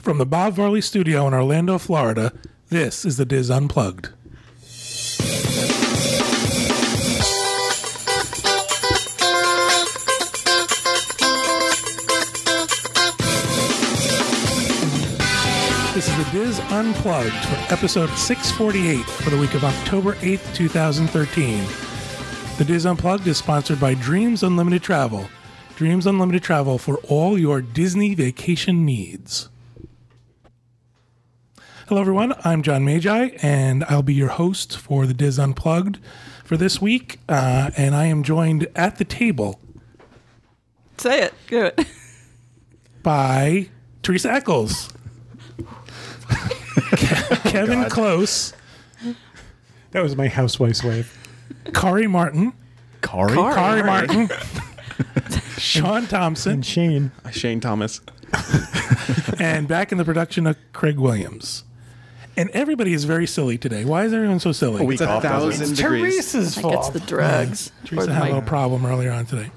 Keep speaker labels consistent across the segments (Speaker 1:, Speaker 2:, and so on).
Speaker 1: From the Bob Varley Studio in Orlando, Florida, this is the Diz Unplugged. This is the Diz Unplugged for episode 648 for the week of October 8th, 2013. The Diz Unplugged is sponsored by Dreams Unlimited Travel. Dreams Unlimited Travel for all your Disney vacation needs. Hello, everyone. I'm John Magi, and I'll be your host for the Diz Unplugged for this week. Uh, and I am joined at the table
Speaker 2: Say it. Do it.
Speaker 1: by Teresa Eccles, Ke- Kevin Close,
Speaker 3: That was my housewife's wave.
Speaker 1: Kari Martin,
Speaker 4: Kari?
Speaker 2: Kari.
Speaker 1: Kari Martin, Sean Thompson,
Speaker 3: And Shane.
Speaker 4: Shane Thomas.
Speaker 1: and back in the production of Craig Williams. And everybody is very silly today. Why is everyone so silly?
Speaker 4: week
Speaker 5: It's a
Speaker 4: off, doesn't it?
Speaker 5: thousand degrees.
Speaker 3: Teresa's
Speaker 2: I think it's
Speaker 3: fault.
Speaker 2: the drugs. Or
Speaker 1: Teresa
Speaker 2: the
Speaker 1: had a
Speaker 2: mic.
Speaker 1: little problem earlier on today.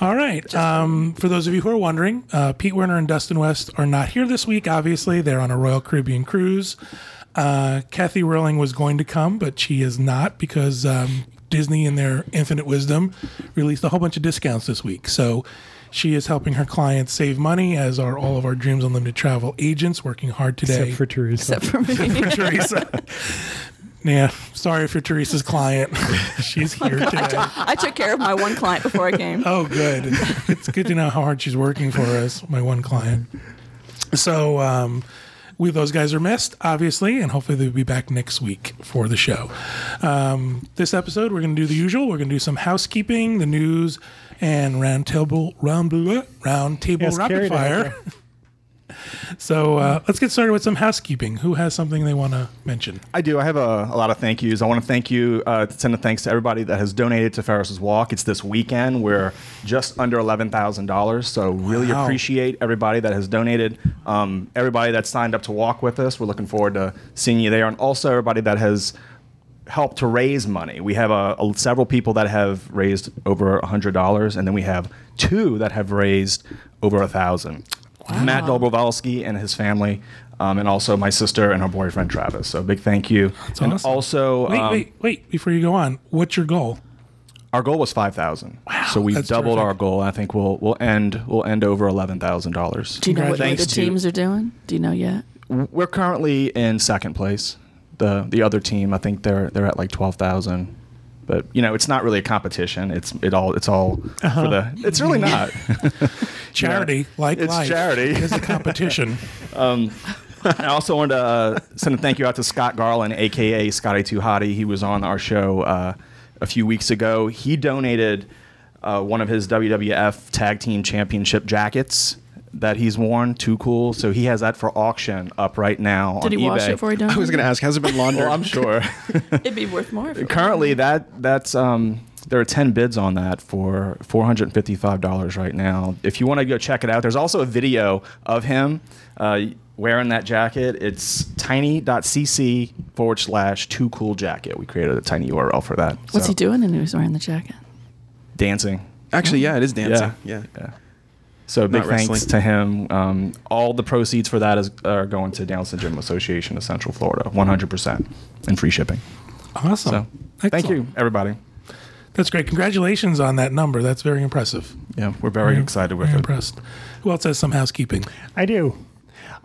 Speaker 1: All right. Um, for those of you who are wondering, uh, Pete Werner and Dustin West are not here this week. Obviously, they're on a Royal Caribbean cruise. Uh, Kathy Rowling was going to come, but she is not because um, Disney, in their infinite wisdom, released a whole bunch of discounts this week. So she is helping her clients save money, as are all of our Dreams Unlimited travel agents working hard today.
Speaker 3: Except for Teresa.
Speaker 2: Except for me.
Speaker 1: for Teresa. yeah, sorry for Teresa's client. She's here today.
Speaker 2: I took care of my one client before I came.
Speaker 1: Oh, good. It's good to know how hard she's working for us, my one client. So, um, we those guys are missed, obviously, and hopefully they'll be back next week for the show. Um, this episode, we're going to do the usual. We're going to do some housekeeping, the news, and round table round blah, round table
Speaker 3: Yes,
Speaker 1: rapid
Speaker 3: carry it out
Speaker 1: fire. So uh, let's get started with some housekeeping. Who has something they want to mention?
Speaker 4: I do. I have a, a lot of thank yous. I want to thank you, uh, to send a thanks to everybody that has donated to Ferris's Walk. It's this weekend. We're just under $11,000. So, really
Speaker 1: Wow.
Speaker 4: appreciate everybody that has donated, um, everybody that signed up to walk with us. We're looking forward to seeing you there. And also, everybody that has helped to raise money. We have uh, a, several people that have raised over $100, and then we have two that have raised over a 1000 Matt Dobrovolsky and his family, um, and also my sister and her boyfriend Travis. So, big thank you. and
Speaker 1: awesome.
Speaker 4: also,
Speaker 1: Wait,
Speaker 4: um,
Speaker 1: wait, wait. Before you go on, what's your goal?
Speaker 4: our goal was 5000
Speaker 1: Wow,
Speaker 4: So, we
Speaker 1: that's
Speaker 4: doubled
Speaker 1: terrific.
Speaker 4: our goal. I think we'll, we'll, end, we'll end over $11,000.
Speaker 2: Do you know what the
Speaker 4: Thanks to-
Speaker 2: teams are doing? Do you know yet?
Speaker 4: We're currently in second place. The the other team, I think they're they're at like twelve thousand. But you know, it's not really a competition. It's it all it's all for the. It's really not.
Speaker 1: Charity, like
Speaker 4: it's
Speaker 1: life,
Speaker 4: charity.
Speaker 1: is a competition.
Speaker 4: I also wanted to uh, send a thank you out to Scott Garland, aka Scotty Too Hottie. He was on our show uh, a few weeks ago. He donated uh, one of his WWF Tag Team Championship jackets that he's worn. Too cool. So he has that for auction up right now
Speaker 2: Did
Speaker 4: on
Speaker 2: he
Speaker 4: eBay.
Speaker 2: wash it before he done
Speaker 5: I was going to ask, has it been laundered?
Speaker 4: Well, I'm sure.
Speaker 2: It'd be worth more. If it.
Speaker 4: Currently, that that's um, there are ten bids on that for four hundred and fifty-five dollars right now. If you want to go check it out, there's also a video of him uh, wearing that jacket. It's tiny.cc forward slash too cool jacket. We created a tiny URL for that.
Speaker 2: What's
Speaker 4: So,
Speaker 2: he doing and who's wearing the jacket?
Speaker 4: Dancing.
Speaker 5: Actually, yeah, it is dancing.
Speaker 4: Yeah.
Speaker 5: Yeah.
Speaker 4: Yeah. So big
Speaker 5: Not
Speaker 4: thanks
Speaker 5: wrestling.
Speaker 4: to him. Um, all the proceeds for that is are going to Down Syndrome Association of Central Florida, 100%, and free shipping.
Speaker 1: Awesome.
Speaker 4: So thank
Speaker 1: Excellent.
Speaker 4: you, everybody.
Speaker 1: That's great. Congratulations on that number. That's very impressive.
Speaker 4: Yeah, we're very excited with
Speaker 1: Very
Speaker 4: it.
Speaker 1: impressed. Who else has some housekeeping?
Speaker 3: I do.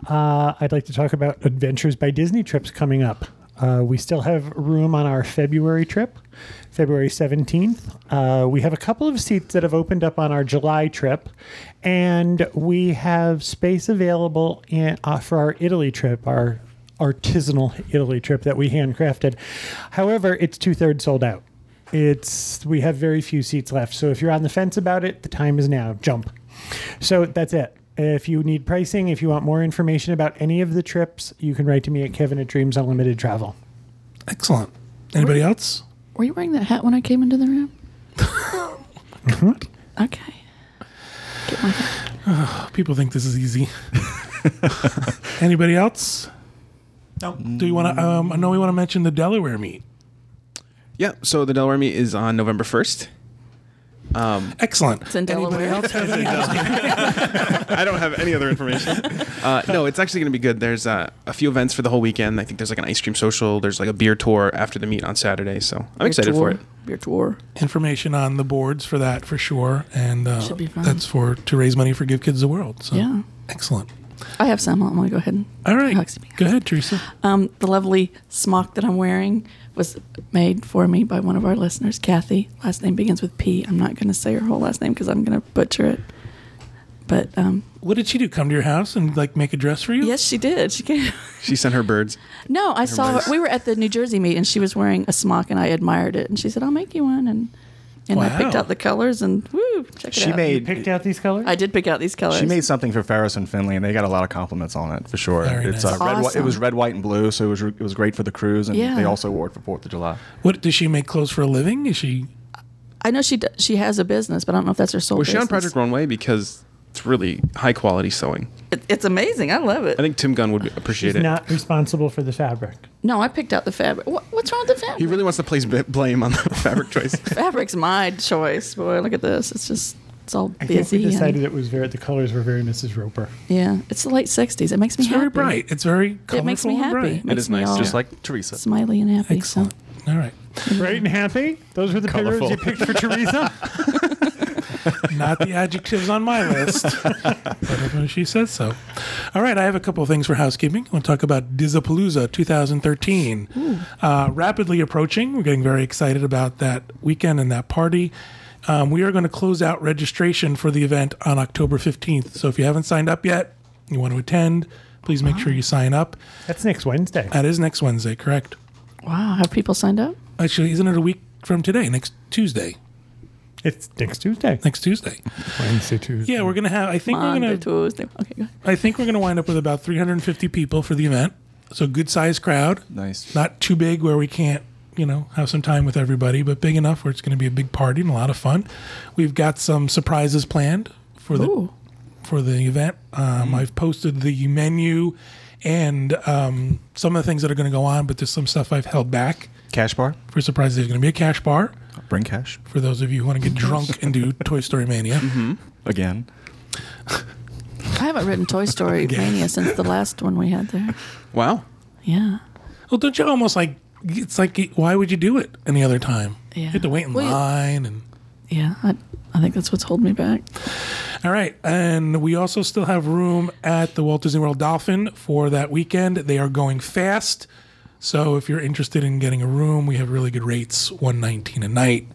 Speaker 3: Uh, I'd like to talk about Adventures by Disney trips coming up. Uh, we still have room on our February trip, February 17th. Uh, we have a couple of seats that have opened up on our July trip, and we have space available in, uh, for our Italy trip, our artisanal Italy trip that we handcrafted. However, it's two thirds sold out. It's we have very few seats left. So if you're on the fence about it, the time is now. Jump. So that's it. If you need pricing, if you want more information about any of the trips, you can write to me at Kevin at Dreams Unlimited Travel.
Speaker 1: Excellent. Anybody else?
Speaker 2: Were you wearing that hat when I came into the room? What? Okay. Get my hat.
Speaker 1: People think this is easy. Anybody else?
Speaker 3: No.
Speaker 1: Do you want to? Um, I know we want to mention the Delaware meet.
Speaker 5: Yeah. So the Delaware meet is on November 1st.
Speaker 1: Excellent.
Speaker 2: It's in
Speaker 1: Anybody
Speaker 2: Delaware.
Speaker 1: else have any
Speaker 5: I don't have any other information. Uh, no, it's actually going to be good. There's uh, a few events for the whole weekend. I think there's like an ice cream social. There's like a beer tour after the meet on Saturday. So I'm excited for it.
Speaker 2: Beer tour.
Speaker 1: information on the boards for that for sure, and uh,
Speaker 2: Should be fun.
Speaker 1: that's for to raise money for Give Kids the World. So
Speaker 2: Yeah.
Speaker 1: excellent.
Speaker 2: I have some. I'm gonna go ahead and.
Speaker 1: All right, go ahead, Teresa.
Speaker 2: Um, the lovely smock that I'm wearing was made for me by one of our listeners, Kathy. Last name begins with P. I'm not going to say her whole last name because I'm going to butcher it. But um,
Speaker 1: What did she do? Come to your house and like make a dress for you?
Speaker 2: yes, she did. She came.
Speaker 5: She sent her birds.
Speaker 2: No, I saw her. We were at the New Jersey meet, and she was wearing a smock, and I admired it. And she said, "I'll make you one." And and I picked
Speaker 1: Wow.
Speaker 2: out the colors, and woo, check it
Speaker 4: She
Speaker 2: out.
Speaker 4: made
Speaker 3: Picked out these colors?
Speaker 2: I did pick out these colors.
Speaker 4: She made something for Ferris and Finley, and they got a lot of compliments on it for sure.
Speaker 1: Very
Speaker 4: it's
Speaker 1: nice.
Speaker 4: uh, red, white, it was red, white, and blue, so it was it was great for the cruise, and
Speaker 2: Yeah.
Speaker 4: they also wore it for Fourth of July.
Speaker 1: What does she make clothes for a living? Is she?
Speaker 2: I know she d- she has a business, but I don't know if that's her sole.
Speaker 5: Was she on
Speaker 2: business.
Speaker 5: Project Runway because it's really high quality sewing?
Speaker 2: It, it's amazing. I love it.
Speaker 5: I think Tim Gunn would appreciate
Speaker 3: She's
Speaker 5: it.
Speaker 3: not responsible for the fabric.
Speaker 2: no, I picked out the fabric. What, what's wrong with the fabric?
Speaker 5: he really wants to place b- blame on the fabric choice.
Speaker 2: Fabric's my choice. Boy, look at this. It's just it's all
Speaker 3: I think
Speaker 2: busy.
Speaker 3: we
Speaker 2: and-
Speaker 3: decided it was very, the colors were very Mrs. Roper.
Speaker 2: yeah, it's the late '60s. It makes me
Speaker 1: It's
Speaker 2: happy.
Speaker 1: very bright. It's very colorful
Speaker 2: It makes me
Speaker 1: and
Speaker 2: happy.
Speaker 1: bright.
Speaker 2: It makes
Speaker 5: is nice,
Speaker 4: Just like Teresa.
Speaker 2: smiley and happy.
Speaker 1: Excellent. All right.
Speaker 3: Bright and happy? Those were the pillars
Speaker 4: Colorful.
Speaker 3: you picked for Teresa?
Speaker 1: Not the adjectives on my list, but she says so. All right, I have a couple of things for housekeeping. I want to talk about Dizapalooza 2013. Uh, rapidly approaching. We're getting very excited about that weekend and that party. Um, we are going to close out registration for the event on October 15th. So if you haven't signed up yet, you want to attend, please make sure you sign up.
Speaker 3: That's next Wednesday.
Speaker 1: That is next Wednesday, correct?
Speaker 2: wow, have people signed up?
Speaker 1: Actually, isn't it a week from today? Next Tuesday.
Speaker 3: It's next Tuesday.
Speaker 1: Next Tuesday.
Speaker 3: Wednesday, Tuesday.
Speaker 1: Yeah, we're gonna have. I think we're gonna.
Speaker 2: Tuesday. Okay, go ahead.
Speaker 1: I think we're going to wind up with about 350 people for the event. So good sized crowd.
Speaker 4: Nice.
Speaker 1: Not too big where we can't, you know, have some time with everybody, but big enough where it's going to be a big party and a lot of fun. We've got some surprises planned for the
Speaker 2: Ooh.
Speaker 1: for the event. Um, I've posted the menu and um, some of the things that are going to go on, but there's some stuff I've held back
Speaker 4: Cash bar.
Speaker 1: for surprises. There's going to be a cash bar
Speaker 4: Bring cash
Speaker 1: for those of you who want to get drunk and do Toy Story Mania. Mm-hmm.
Speaker 4: again.
Speaker 2: I haven't written Toy Story Mania since the last one we had there.
Speaker 5: Wow.
Speaker 2: Yeah.
Speaker 1: Well, don't you almost like? It's like, why would you do it any other time?
Speaker 2: Yeah.
Speaker 1: You have to wait in
Speaker 2: Well, you-
Speaker 1: line and.
Speaker 2: Yeah, I, I think that's what's holding me back.
Speaker 1: All right, and we also still have room at the Walt Disney World Dolphin for that weekend. They are going fast, so if you're interested in getting a room, we have really good rates: one nineteen a night,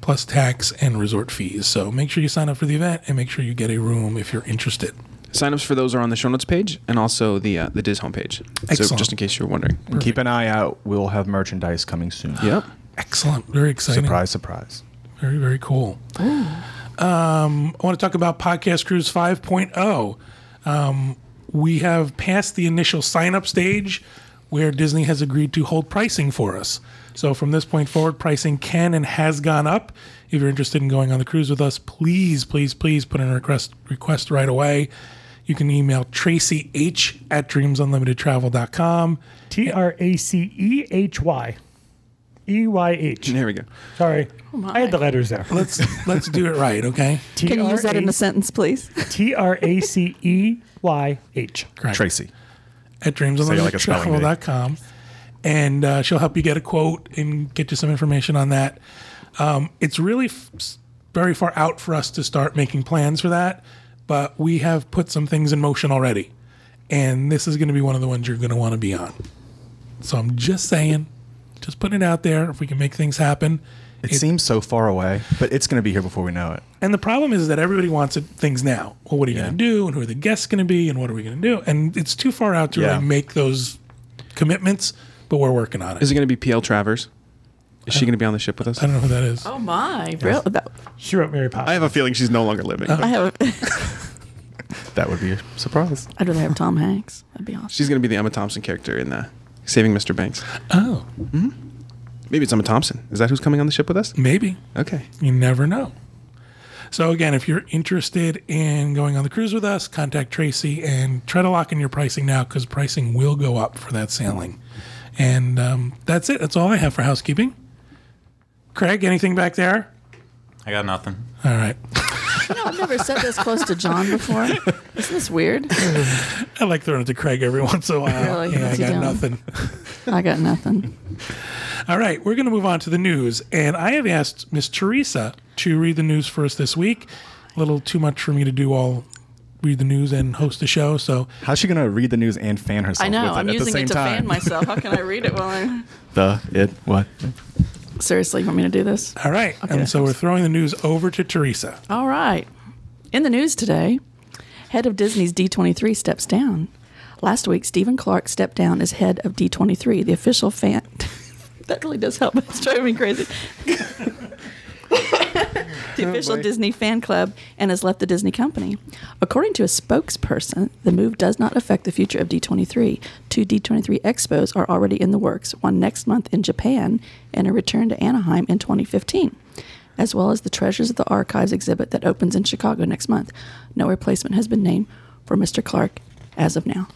Speaker 1: plus tax and resort fees. So make sure you sign up for the event and make sure you get a room if you're interested.
Speaker 5: Signups for those are on the show notes page and also the uh, the Diz homepage. So
Speaker 1: Excellent.
Speaker 5: just in case you're wondering.
Speaker 4: And keep an eye out. We'll have merchandise coming soon.
Speaker 5: Yep.
Speaker 1: Excellent, very exciting.
Speaker 4: Surprise, surprise.
Speaker 1: Very, very cool. Um, I want to talk about Podcast Cruise 5.0. Um, we have passed the initial sign up stage where Disney has agreed to hold pricing for us. So from this point forward, pricing can and has gone up. If you're interested in going on the cruise with us, please, please, please put in a request, request right away. You can email Tracey H at dreamsunlimitedtravel.com.
Speaker 3: T R A C E H Y. E Y H.
Speaker 5: There we go.
Speaker 3: Sorry.
Speaker 2: Oh my.
Speaker 3: I had the letters there.
Speaker 1: Let's let's do it right, okay?
Speaker 2: Can you use that in a sentence, please?
Speaker 3: T R A C E Y H.
Speaker 1: Correct.
Speaker 4: Tracey.
Speaker 1: At
Speaker 4: it like
Speaker 1: dreamsunlimitedtravel.com. And uh, she'll help you get a quote and get you some information on that. Um, it's really f- very far out for us to start making plans for that, but we have put some things in motion already. And this is going to be one of the ones you're going to want to be on. So I'm just saying, just putting it out there. If we can make things happen.
Speaker 4: It, seems so far away, but it's going to be here before we know it.
Speaker 1: And the problem is that everybody wants it, things now. Well, what are you
Speaker 4: Yeah.
Speaker 1: going to do? And who are the guests going to be? And what are we going to do? And it's too far out to
Speaker 4: Yeah.
Speaker 1: really make those commitments, but we're working on it.
Speaker 5: Is it going to be PL Travers? Is she going to be on the ship with us?
Speaker 1: I don't know who that is.
Speaker 2: Oh my! Really? That,
Speaker 3: She wrote Mary Poppins.
Speaker 5: I have a feeling she's no longer living.
Speaker 2: I have.
Speaker 4: That would be a surprise.
Speaker 2: I'd rather have Tom Hanks. That'd be awesome.
Speaker 5: She's going to be the Emma Thompson character in the Saving Mr. Banks.
Speaker 1: Oh, mm-hmm.
Speaker 5: Maybe it's Emma Thompson. Is that who's coming on the ship with us?
Speaker 1: maybe.
Speaker 5: Okay.
Speaker 1: You never know. So again, if you're interested in going on the cruise with us, contact Tracey and try to lock in your pricing now because pricing will go up for that sailing. And um, that's it. That's all I have for housekeeping. Craig, anything back there?
Speaker 6: I got nothing.
Speaker 1: All right.
Speaker 2: You know, I've never sat this close to John before. Isn't this weird?
Speaker 1: I like throwing it to Craig every once in a while.
Speaker 2: Really?
Speaker 1: Yeah, I got
Speaker 2: doing?
Speaker 1: nothing.
Speaker 2: I got nothing.
Speaker 1: All right, we're going to move on to the news. And I have asked Miss Teresa to read the news for us this week. A little too much for me to do all read the news and host the show. So
Speaker 4: How's she gonna read the news and fan herself?
Speaker 2: I know.
Speaker 4: with
Speaker 2: I'm
Speaker 4: at the
Speaker 2: using
Speaker 4: same
Speaker 2: it to
Speaker 4: time?
Speaker 2: fan myself. How can I read it while I'm.
Speaker 4: The it what?
Speaker 2: Seriously, you want me to do this?
Speaker 1: All right.
Speaker 2: Okay.
Speaker 1: And so we're throwing the news over to Teresa.
Speaker 2: All right. In the news today, head of Disney's D23 steps down. Last week, Stephen Clark stepped down as head of D23, the official fan. that really does help. It's driving me crazy. the oh, official Disney fan club and has left the Disney company. According to a spokesperson, the move does not affect the future of D23. Two D23 expos are already in the works, one next month in Japan and a return to Anaheim in 2015 as well as the Treasures of the Archives exhibit that opens in Chicago next month. No replacement has been named for Mr. Clark as of now.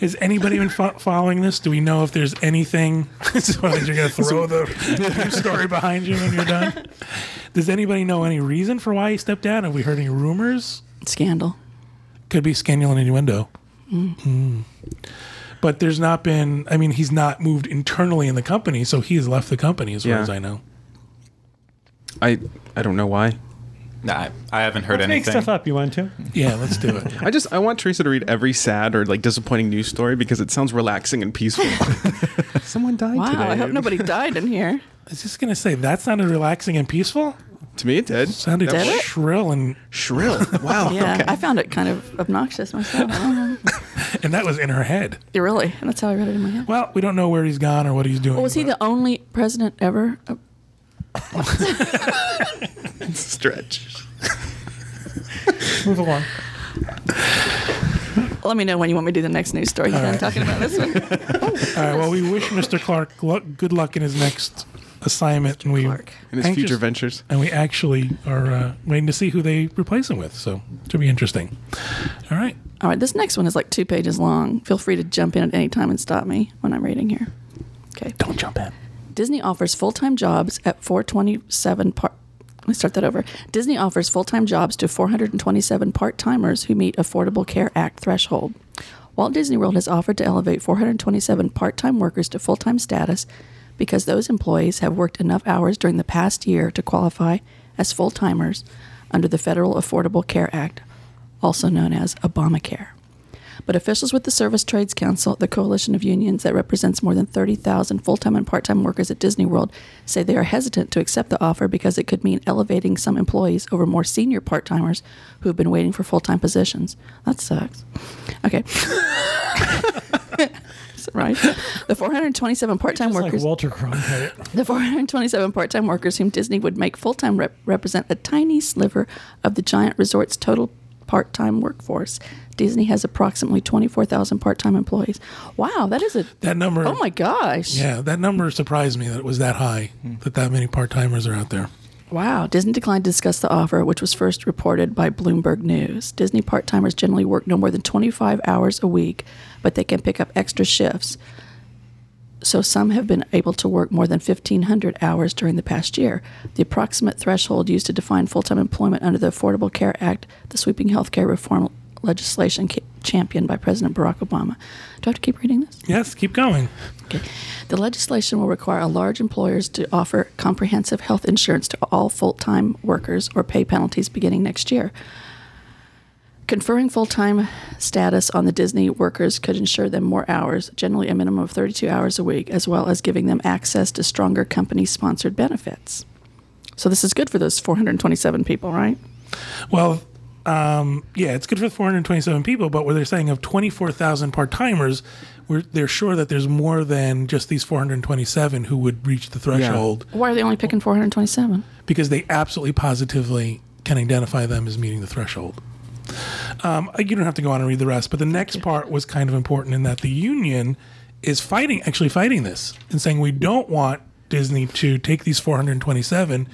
Speaker 1: Has anybody been fo- following this? Do we know if there's anything? so you're going to throw the story behind you when you're done. Does anybody know any reason for why he stepped down? Have we heard any rumors?
Speaker 2: Scandal.
Speaker 1: Could be scandal and innuendo. Mm. But there's not been. I mean, he's not moved internally in the company, so he has left the company, as far
Speaker 5: Yeah.
Speaker 1: as I know.
Speaker 5: I I don't know why.
Speaker 6: Nah, I, I haven't heard
Speaker 3: Let's make
Speaker 6: anything.
Speaker 3: stuff up. You want to?
Speaker 1: Yeah, let's do it.
Speaker 5: I just I want Teresa to read every sad or like disappointing news story because it sounds relaxing and peaceful. Someone died
Speaker 2: Wow,
Speaker 5: today.
Speaker 2: I hope nobody died in here.
Speaker 1: I was just gonna say that sounded relaxing and peaceful.
Speaker 5: To me, it did.
Speaker 1: Sounded
Speaker 2: Did it?
Speaker 1: shrill and
Speaker 5: shrill. Wow.
Speaker 2: Yeah,
Speaker 5: Okay.
Speaker 2: I found it kind of obnoxious myself. I don't know.
Speaker 1: and that was in her head.
Speaker 2: Yeah, really, and that's how I read it in my head.
Speaker 1: Well, we don't know where he's gone or what he's doing.
Speaker 2: Well, was he the only president ever?
Speaker 5: Stretch.
Speaker 3: Move along.
Speaker 2: Let me know when you want me to do the next news story. You done talking about this one?
Speaker 1: All right. Well, we wish Mr. Clark luck, good luck in his next assignment, and we
Speaker 2: Clark.
Speaker 5: In his
Speaker 1: anxious-
Speaker 5: future ventures.
Speaker 1: and we actually are uh, waiting to see who they replace him with. So it should be interesting. All right.
Speaker 2: All right, this next one is like two pages long. Feel free to jump in at any time and stop me when I'm reading here. Okay.
Speaker 1: Don't jump in.
Speaker 2: Disney offers full time jobs at 427 part. Let me start that over. Disney offers full time jobs to 427 part timers who meet Affordable Care Act threshold. Walt Disney World has offered to elevate 427 part time workers to full time status because those employees have worked enough hours during the past year to qualify as full timers under the Federal Affordable Care Act, also known as Obamacare. But officials with the Service Trades Council, the coalition of unions that represents more than 30,000 full time and part time workers at Disney World, say they are hesitant to accept the offer because it could mean elevating some employees over more senior part timers who have been waiting for full time positions. That sucks. Okay. right. The 427 part time workers.
Speaker 3: like Walter Cronkite.
Speaker 2: The 427 part time workers whom Disney would make full time rep- represent a tiny sliver of the giant resort's total part time workforce. Disney has approximately 24,000 part time employees. Wow, that is a.
Speaker 1: That number.
Speaker 2: Oh my gosh.
Speaker 1: Yeah, that number surprised me that it was that high. That that many part timers are out there.
Speaker 2: Wow. Disney declined to discuss the offer, which was first reported by Bloomberg News. Disney part timers generally work no more than 25 hours a week, but they can pick up extra shifts. So some have been able to work more than 1,500 hours during the past year. The approximate threshold used to define full time employment under the Affordable Care Act, the sweeping health care reform legislation championed by President Barack Obama. Do I have to keep reading this?
Speaker 1: Yes, keep going.
Speaker 2: Okay. The legislation will require large employers to offer comprehensive health insurance to all full time workers or pay penalties beginning next year. Conferring full time status on the Disney workers could ensure them more hours, generally a minimum of 32 hours a week, as well as giving them access to stronger company sponsored benefits. So, this is good for those 427 people, right?
Speaker 1: Well, um, yeah, it's good for 427 people, but what they're saying of 24,000 part timers, they're sure that there's more than just these 427 who would reach the threshold
Speaker 2: Why are they only picking 427?
Speaker 1: because they absolutely positively can identify them as meeting the threshold. Um, you don't have to go on and read the rest, but the next part was kind of important in that the union is fighting, actually fighting this, and saying we don't want Disney to take these 427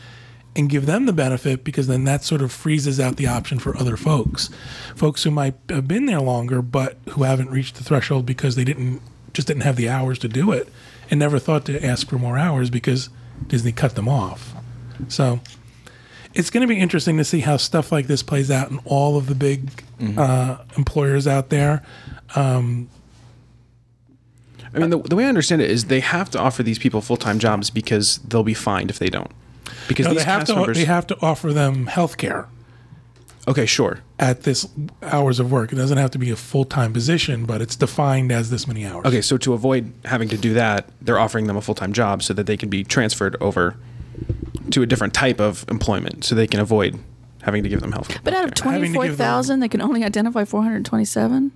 Speaker 1: and give them the benefit because then that sort of freezes out the option for other folks, folks who might have been there longer but who haven't reached the threshold because they didn't just didn't have the hours to do it and never thought to ask for more hours because Disney cut them off. So it's going to be interesting to see how stuff like this plays out in all of the big uh, employers out there.
Speaker 5: I mean, the, the way I understand it is they have to offer these people full time jobs because they'll be fined if they don't. Because
Speaker 1: No, they have to
Speaker 5: members.
Speaker 1: they have to offer them health care
Speaker 5: okay, sure.
Speaker 1: at this hours of work. It doesn't have to be a full time position, but it's defined as this many hours.
Speaker 5: Okay, so to avoid having to do that, they're offering them a full time job so that they can be transferred over to a different type of employment, so they can avoid having to give them health. Care.
Speaker 2: But out of
Speaker 1: Having to give them-
Speaker 2: 24,000, they can only identify 427?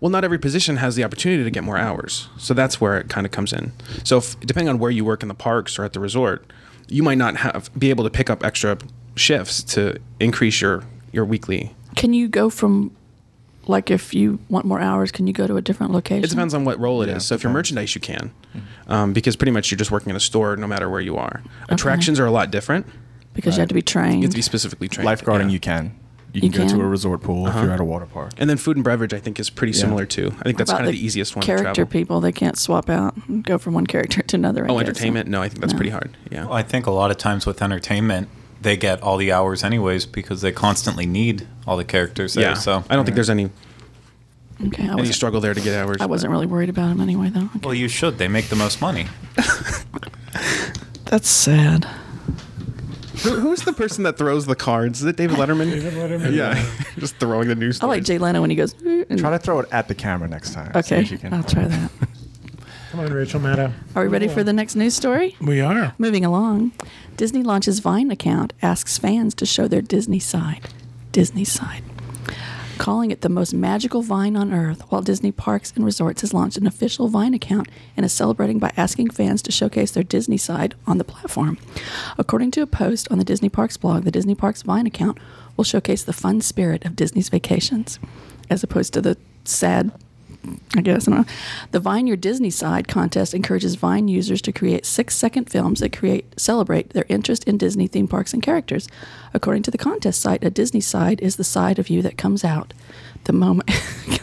Speaker 5: Well, not every position has the opportunity to get more hours, so that's where it kind of comes in. So, if, depending on where you work in the parks or at the resort, you might not have be able to pick up extra shifts to increase your your weekly.
Speaker 2: Can you go from, like, if you want more hours, can you go to a different location?
Speaker 5: It depends on what role it is. So, if you're merchandise, you can, um, because pretty much you're just working in a store no matter where you are. Attractions are a lot different.
Speaker 2: Because you have to be trained.
Speaker 5: You have to be specifically trained.
Speaker 4: Lifeguarding,
Speaker 5: yeah.
Speaker 4: you can. You
Speaker 2: You
Speaker 4: can go
Speaker 2: can?
Speaker 4: to a resort pool if you're at a water park.
Speaker 5: And then food and beverage, I think, is pretty similar too. I think that's
Speaker 2: About
Speaker 5: kind of the, easiest one. to
Speaker 2: Character
Speaker 5: travel.
Speaker 2: people, they can't swap out and go from one character to another. I
Speaker 5: Oh,
Speaker 2: guess.
Speaker 5: entertainment? No, I think that's
Speaker 2: No.
Speaker 5: pretty hard. Yeah.
Speaker 6: Well, I think a lot of times with entertainment, they get all the hours anyways because they constantly need all the characters there.
Speaker 5: yeah.
Speaker 6: So
Speaker 5: I don't think there's any
Speaker 2: Okay, I
Speaker 5: any
Speaker 2: wasn't,
Speaker 5: struggle there to get hours.
Speaker 2: I wasn't really worried about them anyway, though. Okay.
Speaker 6: Well, you should. They make the most money.
Speaker 2: That's sad.
Speaker 5: Who, who's the person that throws the cards? Is it David Letterman?
Speaker 3: David Letterman.
Speaker 5: Yeah, just throwing the news.
Speaker 2: I like Jay Leno when he goes. "Eh,"
Speaker 4: Try to throw it at the camera next time.
Speaker 2: Okay,
Speaker 4: if you can
Speaker 2: I'll try that.
Speaker 3: Come on, Rachel Maddow.
Speaker 2: Are we ready for the next news story?
Speaker 1: We are.
Speaker 2: Moving along, Disney launches Vine account asks fans to show their Disney side. Disney side. Calling it the most magical Vine on earth, Walt Disney Parks and Resorts has launched an official Vine account and is celebrating by asking fans to showcase their Disney side on the platform. According to a post on the Disney Parks blog, the Disney Parks Vine account will showcase the fun spirit of Disney's vacations, as opposed to the sad I guess. I don't know. The Vine Your Disney Side contest encourages Vine users to create six second films that create celebrate their interest in Disney theme parks and characters. According to the contest site, a Disney side is the side of you that comes out. The moment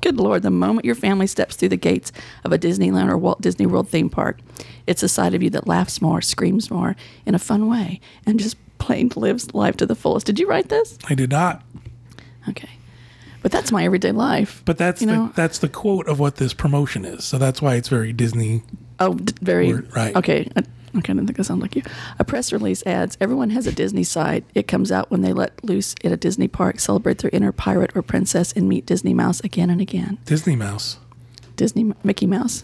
Speaker 2: Good Lord, the moment your family steps through the gates of a Disneyland or Walt Disney World theme park, it's a side of you that laughs more, screams more in a fun way, and just plain lives life to the fullest. Did you write this?
Speaker 1: I did not.
Speaker 2: Okay. But that's my everyday life.
Speaker 1: But that's
Speaker 2: you
Speaker 1: the
Speaker 2: know,
Speaker 1: that's the quote of what this promotion is. So that's why it's very Disney.
Speaker 2: Oh, d- very
Speaker 1: Word, right.
Speaker 2: Okay, I, okay, I didn't think I sounded like you. A press release adds: Everyone has a Disney side. It comes out when they let loose at a Disney park, celebrate their inner pirate or princess, and meet Disney Mouse again and again.
Speaker 1: Disney Mouse.
Speaker 2: Disney Mickey Mouse.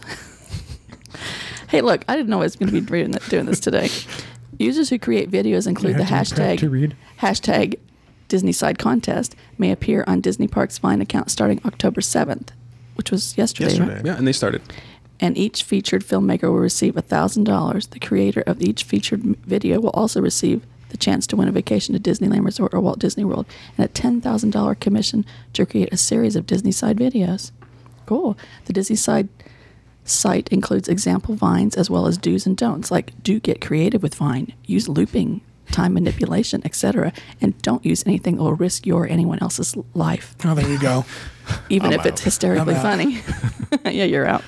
Speaker 2: hey, look, I didn't know I was going to be doing th- doing this today. Users who create videos include the
Speaker 3: have to be prepped
Speaker 2: hashtag hashtag Disney Side Contest may appear on Disney Parks Vine account starting October seventh, which was yesterday. right?
Speaker 5: Yeah, and they started.
Speaker 2: and each featured filmmaker will receive $1,000. The creator of each featured m- video will also receive the chance to win a vacation to Disneyland Resort or Walt Disney World and a $10,000 commission to create a series of Disney side videos. Cool. The Disney side site includes example vines as well as do's and don'ts, like do get creative with Vine, use looping, time manipulation, etc., and don't use anything that will risk your or anyone else's life
Speaker 1: Oh, there you go.
Speaker 2: even
Speaker 4: I'm
Speaker 2: if it's hysterically funny. yeah, you're out.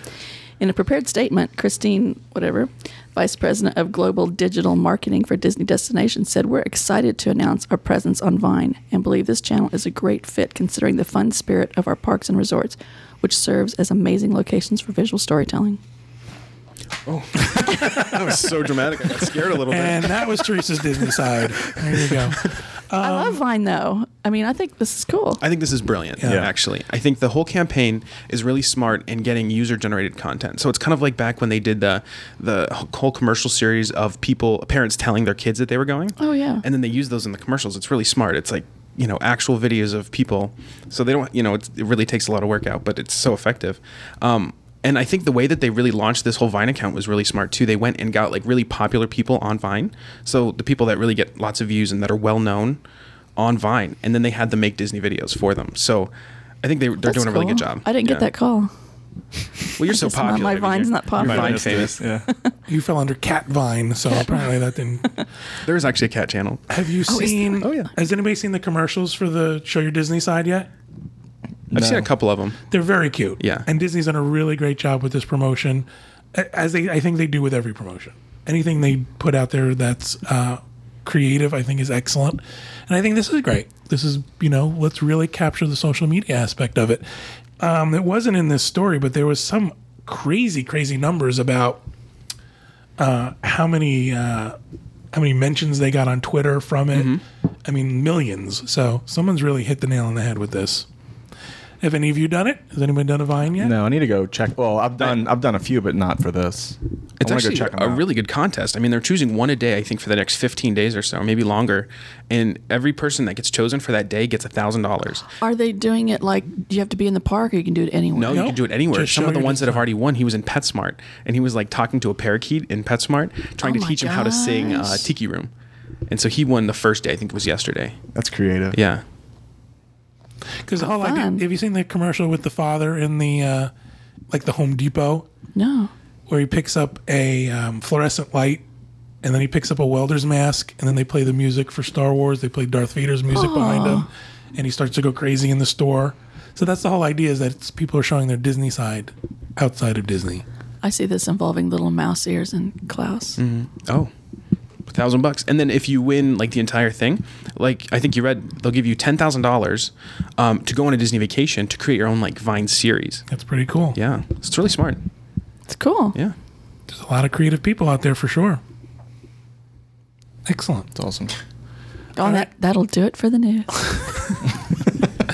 Speaker 2: In a prepared statement, Christine, whatever, Vice President of Global Digital Marketing for Disney Destinations, said, We're excited to announce our presence on Vine and believe this channel is a great fit considering the fun spirit of our parks and resorts, which serves as amazing locations for visual storytelling.
Speaker 5: Oh, that was so dramatic. I got scared a little bit.
Speaker 1: And that was Teresa's Disney side. There you go.
Speaker 2: I love Vine, though. I mean, I think this is cool.
Speaker 5: I think this is brilliant.
Speaker 1: Yeah.
Speaker 5: Actually, I think the whole campaign is really smart in getting user-generated content. So it's kind of like back when they did the the whole commercial series of people, parents telling their kids that they were going.
Speaker 2: Oh, yeah.
Speaker 5: And then they use those in the commercials. It's really smart. It's like you know actual videos of people. So they don't you know it's, it really takes a lot of work out, but it's so effective. Um, and I think the way that they really launched this whole Vine account was really smart too. They went and got like really popular people on Vine. So the people that really get lots of views and that are well known on Vine, and then they had them make Disney videos for them. So I think they, they're
Speaker 2: That's
Speaker 5: doing a really good job.
Speaker 2: I didn't
Speaker 5: Yeah.
Speaker 2: get that call.
Speaker 5: Well, you're so
Speaker 2: guess my-
Speaker 5: popular.
Speaker 2: my
Speaker 5: I mean,
Speaker 2: Vine's not popular.
Speaker 5: You're Vine famous.
Speaker 4: Yeah.
Speaker 1: You fell under Cat Vine, so apparently that didn't.
Speaker 5: There is actually a cat channel.
Speaker 1: Have you oh, seen?
Speaker 5: Oh, yeah.
Speaker 1: Has anybody seen the commercials for the Show Your Disney side yet?
Speaker 5: I've seen a couple of them.
Speaker 1: They're very cute.
Speaker 5: Yeah.
Speaker 1: And Disney's done a really great job with this promotion, as they I think they do with every promotion. Anything they put out there that's uh, creative. I think is excellent, and I think this is great. This is you know let's really capture the social media aspect of it. Um, it wasn't in this story, but there was some crazy, crazy numbers about uh, how many uh, how many mentions they got on Twitter from it. I mean, millions. So someone's really hit the nail on the head with this. Have any of you done it? Has anyone done a Vine yet?
Speaker 4: No, I need to go check. Well, I've done I've done a few, but not for this.
Speaker 5: It's
Speaker 4: I wanna
Speaker 5: actually
Speaker 4: go check 'em
Speaker 5: a
Speaker 4: out.
Speaker 5: really good contest. I mean, they're choosing one a day, I think, for the next 15 days or so, maybe longer. And every person that gets chosen for that day gets a thousand dollars.
Speaker 2: Are they doing it like? Do you have to be in the park, or you can do it anywhere?
Speaker 5: No, you
Speaker 1: No,
Speaker 5: can do it anywhere.
Speaker 1: just
Speaker 5: Some
Speaker 1: show
Speaker 5: of the
Speaker 1: your
Speaker 5: ones that have already won, he was in PetSmart, and he was like talking to a parakeet in PetSmart, trying
Speaker 2: Oh
Speaker 5: to
Speaker 2: my
Speaker 5: teach him how to sing uh,
Speaker 2: gosh.
Speaker 5: Tiki Room. And so he won the first day. I think it was yesterday.
Speaker 4: That's creative.
Speaker 5: Yeah.
Speaker 1: Because the
Speaker 2: How
Speaker 1: whole idea. Have you seen the commercial with the father in the uh, like the Home Depot
Speaker 2: No.
Speaker 1: where he picks up a um, fluorescent light and then he picks up a welder's mask and then they play the music for Star Wars. They play Darth Vader's music behind him, and he starts to go crazy in the store. So that's the whole idea: is that it's, people are showing their Disney side outside of Disney.
Speaker 2: I see this involving little mouse ears and Klaus.
Speaker 5: Oh, a thousand bucks. And then if you win like the entire thing, like I think you read, they'll give you ten thousand dollars um, to go on a Disney vacation to create your own like Vine series.
Speaker 1: That's pretty cool.
Speaker 5: Yeah, it's really smart.
Speaker 2: It's cool.
Speaker 5: Yeah.
Speaker 1: There's a lot of creative people out there for sure. Excellent.
Speaker 4: It's awesome.
Speaker 2: Oh, that that'll do it for the news.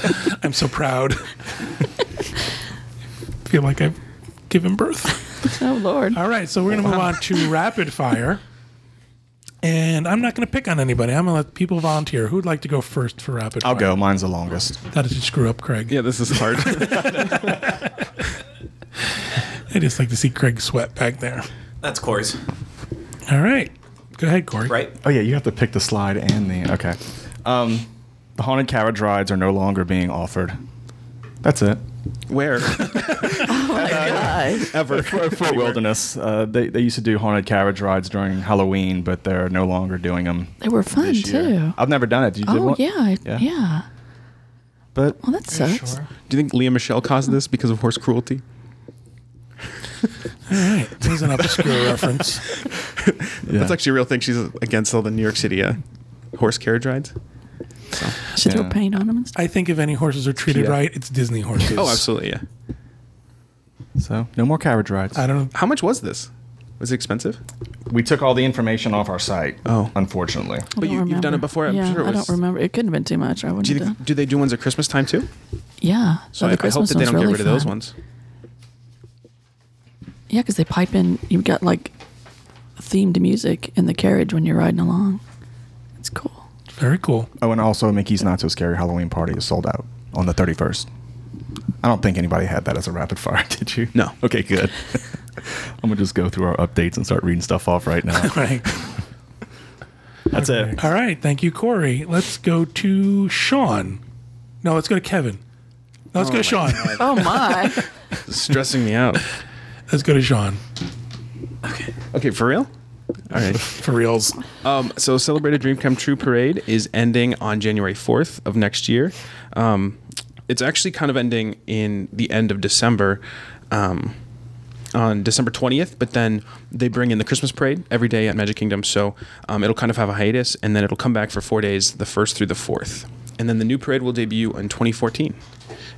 Speaker 1: I'm so proud. Feel like I've given birth.
Speaker 2: oh Lord.
Speaker 1: All right, so we're going to move on to rapid fire. And I'm not going to pick on anybody. I'm going to let people volunteer. Who'd like to go first for rapid
Speaker 4: I'll
Speaker 1: fire?
Speaker 4: go. Mine's the longest.
Speaker 1: How did you screw up, Craig?
Speaker 5: Yeah, this is hard.
Speaker 1: I just like to see Craig sweat back there.
Speaker 6: That's Corey's,
Speaker 1: All right. Go ahead, Corey.
Speaker 6: right?
Speaker 4: Oh yeah, you have to pick the slide and the okay. Um, the haunted carriage rides are no longer being offered. That's it.
Speaker 5: Where?
Speaker 2: Oh my God.
Speaker 5: Ever.
Speaker 4: For, for Wilderness, uh, they they used to do haunted carriage rides during Halloween, but they're no longer doing them.
Speaker 2: They were fun
Speaker 4: this year.
Speaker 2: too.
Speaker 4: I've never done it. You did
Speaker 2: Oh
Speaker 4: one?
Speaker 2: yeah, I-
Speaker 4: Yeah.
Speaker 2: yeah.
Speaker 4: But
Speaker 2: Well, that sucks.
Speaker 5: Do you think Lea Michele caused this because of horse cruelty?
Speaker 1: All right. There's an obscure reference.
Speaker 4: yeah.
Speaker 5: That's actually a real thing. She's against all the New York City uh, horse carriage rides.
Speaker 2: Should throw paint on them and stuff.
Speaker 1: I think if any horses are treated
Speaker 4: Yeah.
Speaker 1: right, it's Disney horses.
Speaker 5: Oh, absolutely. Yeah.
Speaker 4: so no more carriage rides.
Speaker 1: I don't know.
Speaker 5: How much was this? Was it expensive?
Speaker 4: We took all the information off our site.
Speaker 5: Oh.
Speaker 4: unfortunately.
Speaker 2: I
Speaker 5: But you- you've done it before, I'm
Speaker 2: yeah,
Speaker 5: sure it
Speaker 2: I
Speaker 5: was-
Speaker 2: don't remember. It couldn't have been too much. I wouldn't
Speaker 5: Do you
Speaker 2: have
Speaker 5: do they do ones at Christmas time too?
Speaker 2: Yeah.
Speaker 5: So I,
Speaker 2: the
Speaker 5: I hope that they don't
Speaker 2: really
Speaker 5: get rid of those ones.
Speaker 2: Yeah, because they pipe in. You've got like themed music in the carriage when you're riding along. It's cool.
Speaker 1: Very cool.
Speaker 4: Oh, and also Mickey's Not So Scary Halloween Party is sold out on the 31st. I don't think anybody had that as a rapid fire, did you?
Speaker 5: No.
Speaker 4: Okay, good. I'm gonna just go through our updates and start reading stuff off right now.
Speaker 1: Right.
Speaker 4: That's it.
Speaker 1: All right. Thank you, Corey. Let's go to Sean. No, let's go to Kevin. No, let's go to Sean.
Speaker 2: Oh my!
Speaker 5: Oh stressing me out.
Speaker 1: Let's go to Sean.
Speaker 5: Okay. Okay, for real? All right.
Speaker 1: For reals.
Speaker 5: Um, so, Celebrated Dream Come True Parade is ending on January 4th of next year. Um, it's actually kind of ending in the end of December, um, on December 20th, but then they bring in the Christmas parade every day at Magic Kingdom. So, um, it'll kind of have a hiatus, and then it'll come back for four days, the 1st through the 4th. And then the new parade will debut in 2014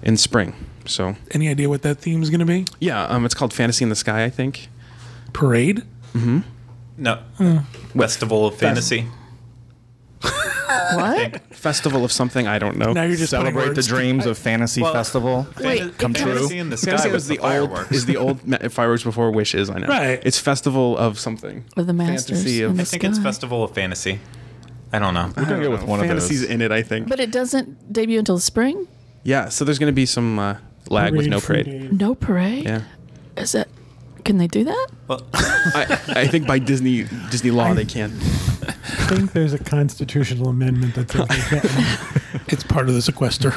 Speaker 5: in spring. So,
Speaker 1: Any idea what that theme is going to be?
Speaker 5: yeah, um, it's called Fantasy in the Sky, I think.
Speaker 1: Parade?
Speaker 6: No. Festival of Fantasy.
Speaker 2: what?
Speaker 5: Festival of something, I don't know.
Speaker 1: Now you're just putting
Speaker 4: Celebrate the
Speaker 1: words-
Speaker 4: dreams of Fantasy
Speaker 6: Well-
Speaker 4: Festival.
Speaker 2: Wait,
Speaker 4: come true.
Speaker 6: Fantasy in the sky
Speaker 5: Fantasy
Speaker 6: with
Speaker 5: is
Speaker 6: the
Speaker 5: the old
Speaker 6: fireworks.
Speaker 5: is the old ma- fireworks before wishes. I know.
Speaker 1: Right.
Speaker 5: It's festival of something.
Speaker 2: With the masters
Speaker 5: Fantasy
Speaker 2: in
Speaker 5: of-
Speaker 2: the
Speaker 6: I think it's
Speaker 2: sky.
Speaker 6: Festival of Fantasy. I don't know.
Speaker 4: We're gonna go with one of
Speaker 5: Fantasies
Speaker 4: those.
Speaker 5: in it, I think.
Speaker 2: But it doesn't debut until spring.
Speaker 5: yeah. So there's going to be some uh, lag with no
Speaker 1: free
Speaker 5: parade.
Speaker 2: No parade.
Speaker 5: Yeah.
Speaker 2: Is that? Can they do that?
Speaker 6: Well,
Speaker 5: I, I think by Disney Disney law they can.
Speaker 3: I think there's a constitutional amendment that says they can't.
Speaker 1: It's part of the sequester.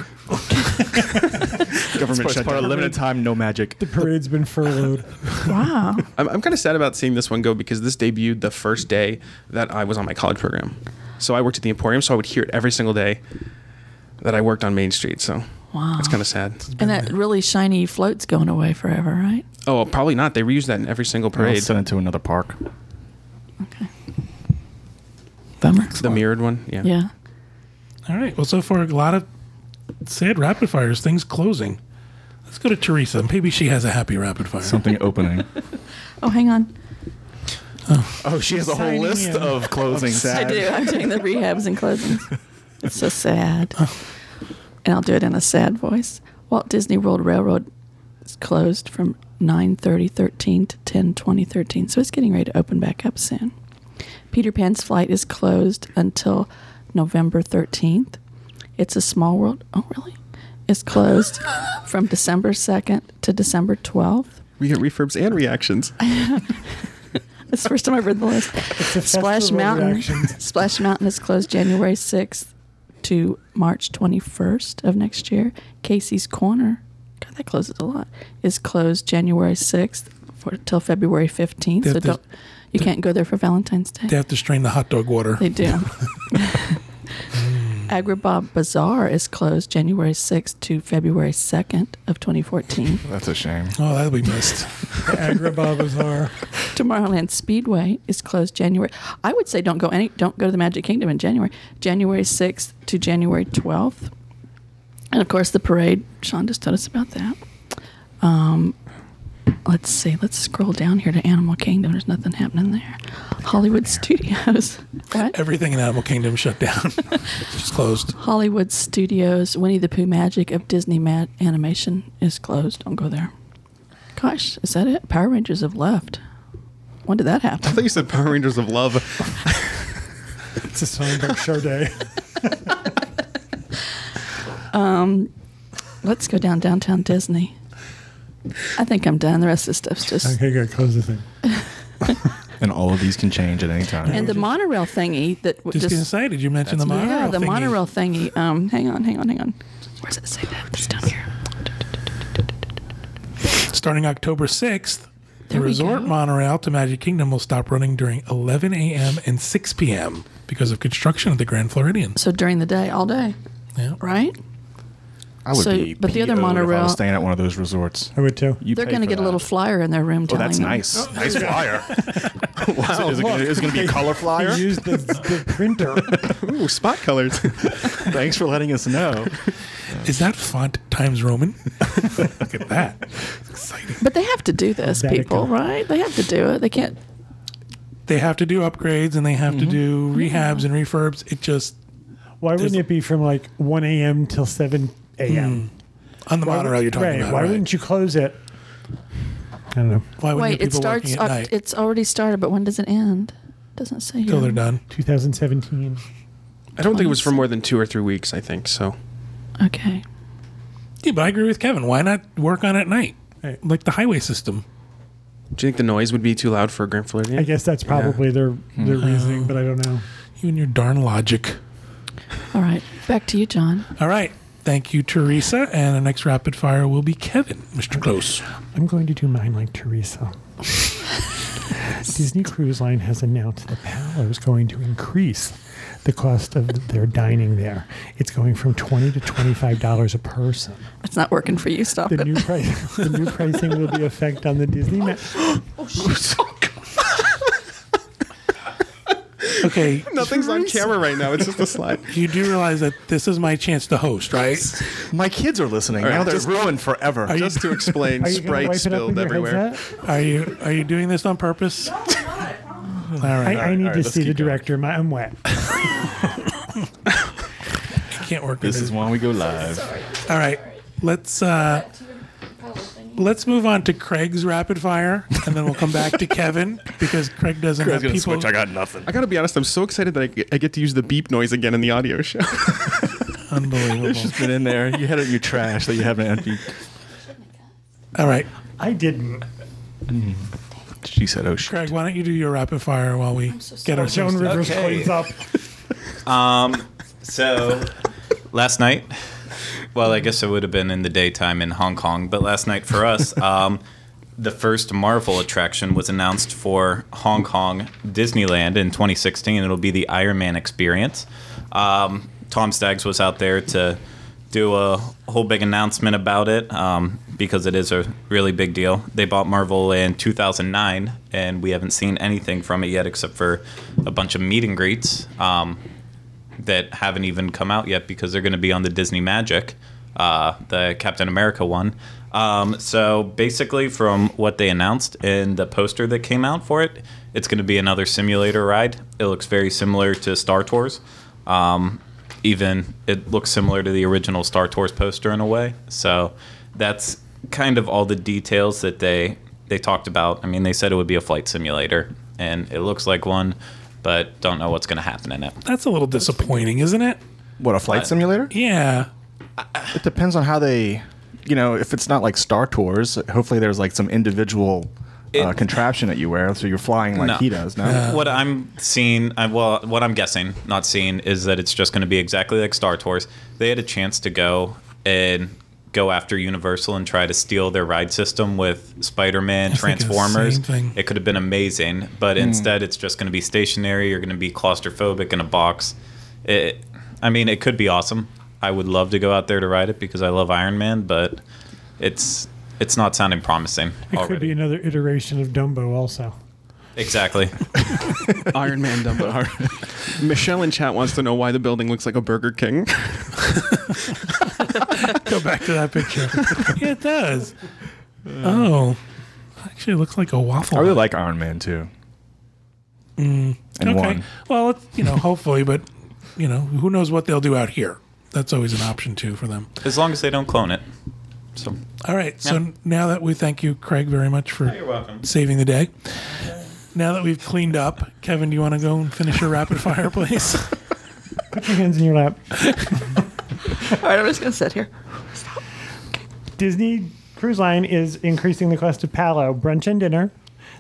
Speaker 5: Government
Speaker 4: It's part of limited time, no magic.
Speaker 3: the parade's been furloughed.
Speaker 2: Wow.
Speaker 5: I'm, I'm kind of sad about seeing this one go because this debuted the first day that I was on my college program. So I worked at the Emporium, so I would hear it every single day that I worked on Main Street. So
Speaker 2: Wow.
Speaker 5: it's kind of sad.
Speaker 2: And that really shiny float's going away forever, right?
Speaker 5: Oh, well, probably not. They reuse that in every single
Speaker 4: I'll
Speaker 5: parade.
Speaker 4: send it to another park.
Speaker 2: Okay. Bummer.
Speaker 5: The mirrored one. Yeah.
Speaker 2: Yeah.
Speaker 1: All right. Well, so far a lot of sad rapid fires, things closing. Let's go to Teresa. Maybe she has a happy rapid fire.
Speaker 4: Something opening.
Speaker 2: Oh, hang on.
Speaker 4: Oh, oh she has a whole list
Speaker 3: in.
Speaker 4: of closing.
Speaker 2: I do. I'm doing the rehabs and closings. It's so sad. Oh. And I'll do it in a sad voice. Walt Disney World Railroad is closed from 9 13 to 10 13 so it's getting ready to open back up soon. Peter Pan's flight is closed until November 13th. It's a Small World. Oh, really? It's closed from December 2nd to December 12th.
Speaker 5: We get refurbs and reactions.
Speaker 2: It's the first time I've read the list. Splash Mountain. Splash Mountain is closed January 6th to March 21st of next year. Casey's Corner, God, that closes a lot, is closed January 6th for till February 15th.
Speaker 1: They
Speaker 2: So don't, you can't go there for Valentine's Day.
Speaker 1: They have to strain the hot dog water.
Speaker 2: They do. Agrabah Bazaar is closed January 6th to February 2nd of 2014.
Speaker 4: That's a shame.
Speaker 1: Oh, that'll be missed.
Speaker 3: The Agrabah Bazaar.
Speaker 2: Tomorrowland Speedway is closed January. I would say don't go any. Don't go to the Magic Kingdom in January. January sixth to January twelfth, and of course the parade. Sean just told us about that. Um, let's see. Let's scroll down here to Animal Kingdom. There's nothing happening there. Hollywood Studios. What?
Speaker 1: Everything in Animal Kingdom shut down. it's closed.
Speaker 2: Hollywood Studios. Winnie the Pooh Magic of Disney Mad Animation is closed. Don't go there. Gosh, is that it? Power Rangers have left. When did that happen?
Speaker 5: I thought you said Power Rangers of Love.
Speaker 3: It's a Songbird show day.
Speaker 2: um, Let's go down downtown Disney. I think I'm done. The rest of the stuff's just.
Speaker 3: Okay, good. Close the thing.
Speaker 4: And all of these can change at any time.
Speaker 2: And the monorail thingy that
Speaker 1: Just,
Speaker 2: just,
Speaker 1: gonna say, did you mention the monorail.
Speaker 2: yeah, the
Speaker 1: thingy?
Speaker 2: monorail thingy. Um, hang on, hang on, hang on. Where does it say that? It's down here.
Speaker 1: Starting October 6th, the
Speaker 2: There
Speaker 1: resort
Speaker 2: go.
Speaker 1: monorail to Magic Kingdom will stop running during 11 a.m. and 6 p.m. because of construction at the Grand Floridian.
Speaker 2: So during the day, all day,
Speaker 1: Yeah.
Speaker 2: right?
Speaker 4: I would
Speaker 2: so-
Speaker 4: be
Speaker 2: but the other
Speaker 4: PO'd if I
Speaker 2: monorail-
Speaker 4: was staying at one of those resorts.
Speaker 3: I would too.
Speaker 4: You
Speaker 2: They're going to
Speaker 4: for
Speaker 2: get a little flyer in their room
Speaker 4: Oh,
Speaker 2: telling
Speaker 4: that's
Speaker 2: them.
Speaker 4: nice. Nice flyer. wow. Is it, gonna, it gonna be a color flyer?
Speaker 3: Use the, the printer.
Speaker 5: Ooh, spot colors.
Speaker 4: Thanks for letting us know.
Speaker 1: Is that font Times Roman? Look at that. It's exciting.
Speaker 2: But they have to do this,
Speaker 3: Vatican.
Speaker 2: people, right? They have to do it. They can't.
Speaker 1: They have to do upgrades and they have to mm-hmm. do rehabs and refurbs. It just,
Speaker 3: Why wouldn't
Speaker 1: There's-
Speaker 3: it be from like 1 a.m. till 7 a.m.?
Speaker 1: on the
Speaker 3: Why would-
Speaker 1: monorail you're talking
Speaker 3: right,
Speaker 1: about.
Speaker 3: Why
Speaker 1: right?
Speaker 3: wouldn't you close it? I don't know.
Speaker 1: Why wouldn't
Speaker 2: Wait, it starts.
Speaker 1: working at night
Speaker 2: it's already started, but when does it end? Doesn't say
Speaker 1: until they're done?
Speaker 3: 2017.
Speaker 5: I don't think it was for more than two or three weeks. I think so.
Speaker 2: Okay.
Speaker 1: Yeah, but I agree with Kevin. Why not work on it at night?
Speaker 3: Right.
Speaker 1: Like the highway system.
Speaker 5: Do you think the noise would be too loud for a Grand Floridian?
Speaker 3: I guess that's probably their their
Speaker 1: Hmm.
Speaker 3: reasoning, but I don't know.
Speaker 1: You and your darn logic.
Speaker 2: All right. Back to you, John.
Speaker 1: All right. Thank you, Teresa. And the next rapid fire will be Kevin, Mr. Close.
Speaker 3: I'm going to do mine like Teresa. Disney Cruise Line has announced that Palo is going to increase the cost of their dining there. It's going from twenty to twenty-five dollars a person.
Speaker 2: It's not working for you. Stop
Speaker 3: The
Speaker 2: it.
Speaker 3: new price, the new pricing will be effect on the Disney. Ma- oh,
Speaker 1: Okay.
Speaker 5: Nothing's on camera right now. It's just a slide.
Speaker 1: You do realize that this is my chance to host, right?
Speaker 4: My kids are listening.
Speaker 5: right,
Speaker 4: now they're
Speaker 5: just-
Speaker 4: ruined forever.
Speaker 1: Are you-
Speaker 5: Just to explain,
Speaker 3: Are you going to
Speaker 5: Sprite
Speaker 3: wipe it up with
Speaker 5: spilled
Speaker 3: your
Speaker 5: everywhere.
Speaker 3: headset?
Speaker 1: Are you are you doing this on purpose? All right.
Speaker 3: I, I need
Speaker 4: all right,
Speaker 3: to
Speaker 4: let's
Speaker 3: see the
Speaker 4: keep going.
Speaker 3: director. My, I'm wet.
Speaker 1: I Can't work
Speaker 4: this
Speaker 1: with
Speaker 4: is why we go live.
Speaker 1: All right. Let's uh let's move on to Craig's rapid fire and then we'll come back to Kevin because Craig doesn't
Speaker 4: Craig's
Speaker 1: have
Speaker 4: gonna
Speaker 1: people
Speaker 4: switch. I got nothing.
Speaker 5: I gotta be honest. I'm so excited that I get, I get to use the beep noise again in the audio show.
Speaker 1: unbelievable.
Speaker 4: It's just been in there. You had it in your trash that you haven't emptied.
Speaker 1: All right.
Speaker 3: I didn't.
Speaker 4: She said, "Oh shit."
Speaker 1: Craig, why don't you do your rapid fire while we get our
Speaker 3: Joan Rivers
Speaker 6: Okay.
Speaker 3: cleans up.
Speaker 6: Um, so last night, well, I guess it would have been in the daytime in Hong Kong, but last night for us, um, the first Marvel attraction was announced for Hong Kong Disneyland in 2016. It'll be the Iron Man experience. Um, Tom Staggs was out there to do a whole big announcement about it. Um, because it is a really big deal. They bought Marvel in 2009, and we haven't seen anything from it yet except for a bunch of meet and greets um, that haven't even come out yet because they're going to be on the Disney Magic, uh, the Captain America one. Um, so basically, from what they announced in the poster that came out for it, it's going to be another simulator ride. It looks very similar to Star Tours. Um, even it looks similar to the original Star Tours poster in a way. So that's kind of all the details that they they talked about. I mean, they said it would be a flight simulator, and it looks like one, but don't know what's going to happen in it.
Speaker 1: That's a little disappointing, isn't it?
Speaker 4: What a flight
Speaker 6: What?
Speaker 4: simulator?
Speaker 1: Yeah.
Speaker 4: It depends on how they, you know, if it's not like Star Tours. Hopefully, there's like some individual uh,
Speaker 6: It-
Speaker 4: contraption that you wear, so you're flying like
Speaker 6: No.
Speaker 4: he does. No,
Speaker 6: what I'm seeing, I, well, what I'm guessing, not seeing, is that it's just going to be exactly like Star Tours. They had a chance to go and go after Universal and try to steal their ride system with Spider-Man,
Speaker 1: I was thinking the
Speaker 6: Transformers. It could have been amazing, but hmm. instead it's just going to be stationary. You're going to be claustrophobic in a box. It, I mean, it could be awesome. I would love to go out there to ride it because I love Iron Man, but it's it's not sounding promising
Speaker 3: It
Speaker 6: already.
Speaker 3: could be another iteration of Dumbo, also.
Speaker 6: Exactly.
Speaker 5: Iron Man Dumbo. Michelle in chat wants to know why the building looks like a Burger King.
Speaker 1: Go back to that picture. yeah, it does. Uh, oh. Actually, it looks like a waffle.
Speaker 4: I really like Iron Man too. Mm, and
Speaker 1: okay.
Speaker 4: one.
Speaker 1: Well, it's, you know, hopefully, but you know, who knows what they'll do out here? That's always an option too for them.
Speaker 6: As long as they don't clone it. So
Speaker 1: All right. So now that we thank you, Craig, very much for oh,
Speaker 6: you're welcome.
Speaker 1: saving the day. Now that we've cleaned up, Kevin, do you want to go and finish your rapid fire, please?
Speaker 3: Put your hands in your lap.
Speaker 2: All right, I'm just going to sit here.
Speaker 3: Disney Cruise Line is increasing the cost of Palo brunch and dinner.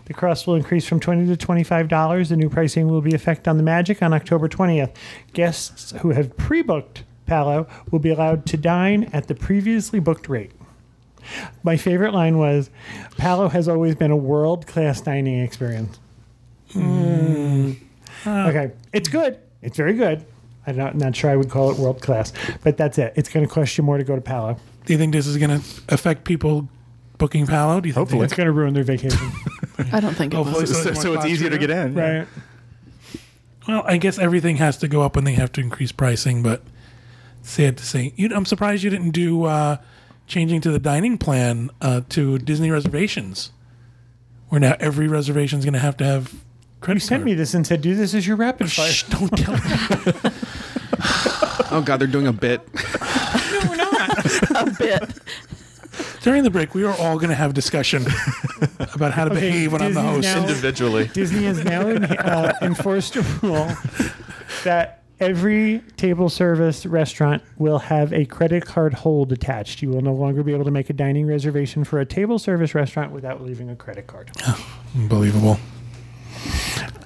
Speaker 3: The cost will increase from twenty to twenty-five dollars. The new pricing will be effect on the Magic on October twentieth. Guests who have pre-booked Palo will be allowed to dine at the previously booked rate. My favorite line was, "Palo has always been a world-class dining experience." okay, it's good. It's very good. I'm not, not sure I would call it world class, but that's it. It's going to cost you more to go to Palo.
Speaker 1: do you think this is going to affect people booking Palo? Do you think
Speaker 4: Hopefully.
Speaker 3: It's going to ruin their vacation.
Speaker 2: I don't think it
Speaker 1: Hopefully
Speaker 2: was.
Speaker 1: so-
Speaker 4: So, so it's easier to get in.
Speaker 3: right.
Speaker 1: Well, I guess everything has to go up when they have to increase pricing, but sad to say. You, I'm surprised you didn't do uh, changing to the dining plan uh, to Disney reservations, where now every reservation is going to have to have credit
Speaker 3: You sent
Speaker 1: card.
Speaker 3: me this and said, do this as your rapid fire.
Speaker 1: Shh, don't tell me.
Speaker 5: Oh God, they're doing a bit.
Speaker 2: No, we're not a bit.
Speaker 1: During the break, we are all going to have a discussion about how to behave when I'm the host.
Speaker 3: now-
Speaker 4: Individually.
Speaker 3: Disney has now uh, enforced a rule that every table service restaurant will have a credit card hold attached. You will no longer be able to make a dining reservation for a table service restaurant without leaving a credit card.
Speaker 1: Unbelievable.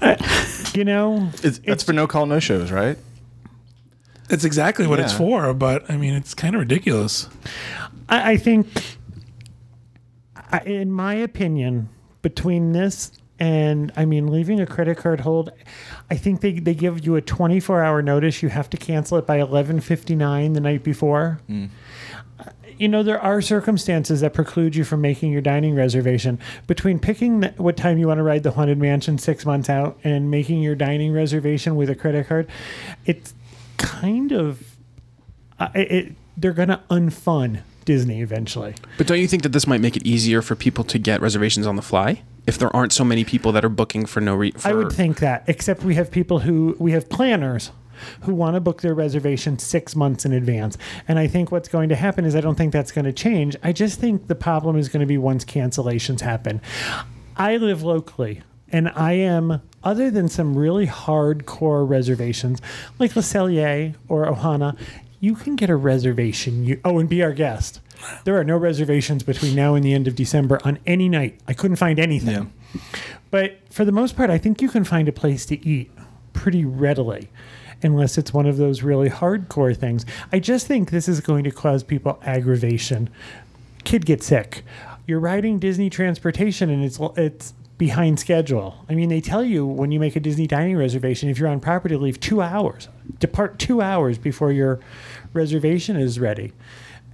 Speaker 3: Uh, you know,
Speaker 4: It's, that's for no call, no shows, right?
Speaker 1: That's exactly what it's for, but I mean, it's kind of ridiculous.
Speaker 3: I, I think, I, in my opinion, between this and I mean, leaving a credit card hold, I think they, they give you a 24 hour notice. You have to cancel it by 11:59 the night before. Uh, You know, there are circumstances that preclude you from making your dining reservation. Between picking the, what time you want to ride the Haunted Mansion six months out and making your dining reservation with a credit card, it's kind of uh, it, it, they're going to unfun Disney eventually.
Speaker 5: But don't you think that this might make it easier for people to get reservations on the fly if there aren't so many people that are booking for no reason?
Speaker 3: I would think that, except we have people who we have planners who want to book their reservation six months in advance. And I think what's going to happen is I don't think that's going to change. I just think the problem is going to be once cancellations happen. I live locally and I am, other than some really hardcore reservations like Le Cellier or Ohana, you can get a reservation. You, oh, and be our guest. There are no reservations between now and the end of December on any night. I couldn't find anything. But for the most part, I think you can find a place to eat pretty readily, unless it's one of those really hardcore things. I just think this is going to cause people aggravation. Kid gets sick. You're riding Disney transportation and it's it's behind schedule. I mean, they tell you when you make a Disney dining reservation, if you're on property leave, two hours, depart two hours before your reservation is ready.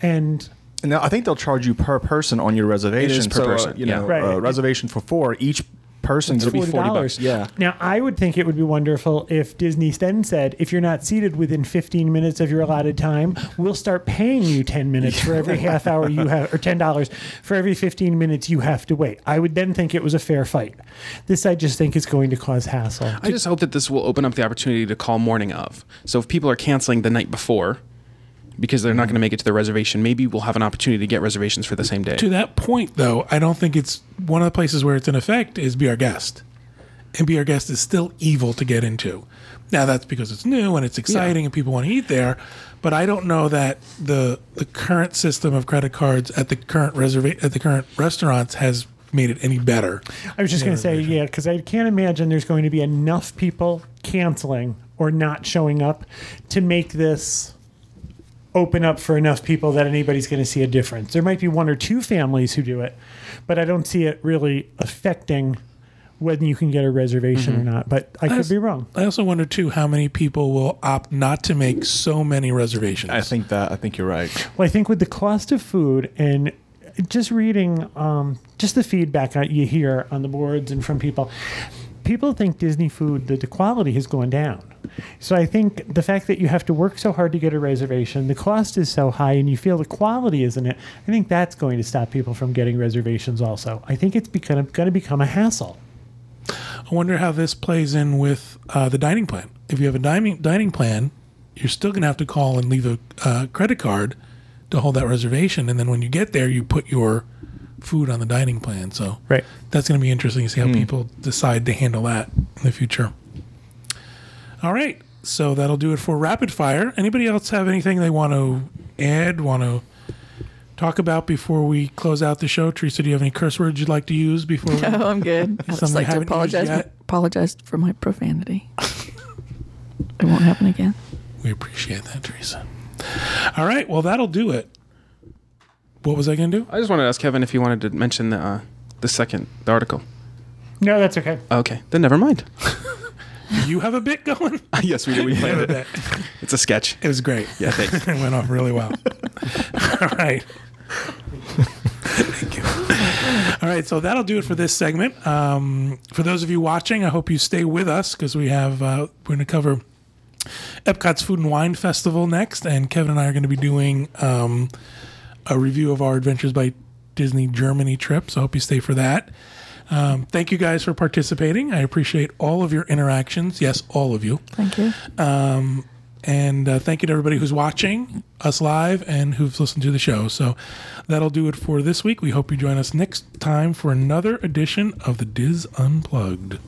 Speaker 3: And
Speaker 4: now I think they'll charge you per person on your reservation.
Speaker 5: It is per
Speaker 4: so, uh,
Speaker 5: person,
Speaker 4: you
Speaker 5: yeah.
Speaker 4: know,
Speaker 3: Right.
Speaker 4: a reservation for four. Each person's
Speaker 5: It'll be
Speaker 4: forty
Speaker 5: $40.
Speaker 4: Yeah.
Speaker 3: Now, I would think it would be wonderful if Disney then said, if you're not seated within 15 minutes of your allotted time, we'll start paying you 10 minutes for every half hour you have, or $10 for every 15 minutes you have to wait. I would then think it was a fair fight. This, I just think, is going to cause hassle.
Speaker 5: I just hope that this will open up the opportunity to call morning of. So if people are canceling the night before because they're not going to make it to the reservation, maybe we'll have an opportunity to get reservations for the same day.
Speaker 1: To that point, though, I don't think it's one of the places where it's in effect is Be Our Guest. And Be Our Guest is still evil to get into. Now, that's because it's new and it's exciting and people want to eat there. But I don't know that the the current system of credit cards at the current reserva- at the current restaurants has made it any better.
Speaker 3: I was just going to say, yeah, because I can't imagine there's going to be enough people canceling or not showing up to make this open up for enough people that anybody's going to see a difference. There might be one or two families who do it, but I don't see it really affecting whether you can get a reservation or not. But I could
Speaker 1: That's-
Speaker 3: be wrong.
Speaker 1: I also wonder too how many people will opt not to make so many reservations.
Speaker 4: I think that I think you're right.
Speaker 3: Well, I think with the cost of food and just reading um, just the feedback that you hear on the boards and from people, people think Disney food, the, the quality has gone down. So I think the fact that you have to work so hard to get a reservation, the cost is so high, and you feel the quality isn't it, I think that's going to stop people from getting reservations also. I think it's become, going to become a hassle.
Speaker 1: I wonder how this plays in with uh, the dining plan. If you have a dining dining plan, you're still going to have to call and leave a uh, credit card to hold that reservation, and then when you get there, you put your food on the dining plan. So
Speaker 3: Right.
Speaker 1: that's going to be interesting to see how hmm. people decide to handle that in the future. All right, so that'll do it for rapid fire. Anybody else have anything they want to add? Want to talk about before we close out the show? Teresa, do you have any curse words you'd like to use before? We-
Speaker 2: Oh, I'm good. I
Speaker 1: Something
Speaker 2: just like to apologize. Apologize for my profanity. it won't happen again.
Speaker 1: We appreciate that, Teresa. All right, well that'll do it. What was I going to do?
Speaker 5: I just wanted to ask Kevin if he wanted to mention the uh, the second the article.
Speaker 3: No, that's okay.
Speaker 5: Okay, then never mind.
Speaker 1: You have a bit going?
Speaker 5: yes, we do. We
Speaker 1: I have a
Speaker 5: planned it.
Speaker 1: bit.
Speaker 5: It's a sketch.
Speaker 1: It was great.
Speaker 5: Yeah, thanks.
Speaker 1: it went off really well. All right. Thank you. All right, so that'll do it for this segment. Um, for those of you watching, I hope you stay with us because we have uh, we're going to cover Epcot's Food and Wine Festival next, and Kevin and I are going to be doing um, a review of our Adventures by Disney Germany trip. So I hope you stay for that. Um, thank you guys for participating. I appreciate all of your interactions. Yes, all of you.
Speaker 2: Thank you.
Speaker 1: And uh, thank you to everybody who's watching us live and who's listened to the show. So that'll do it for this week. We hope you join us next time for another edition of the DIS Unplugged.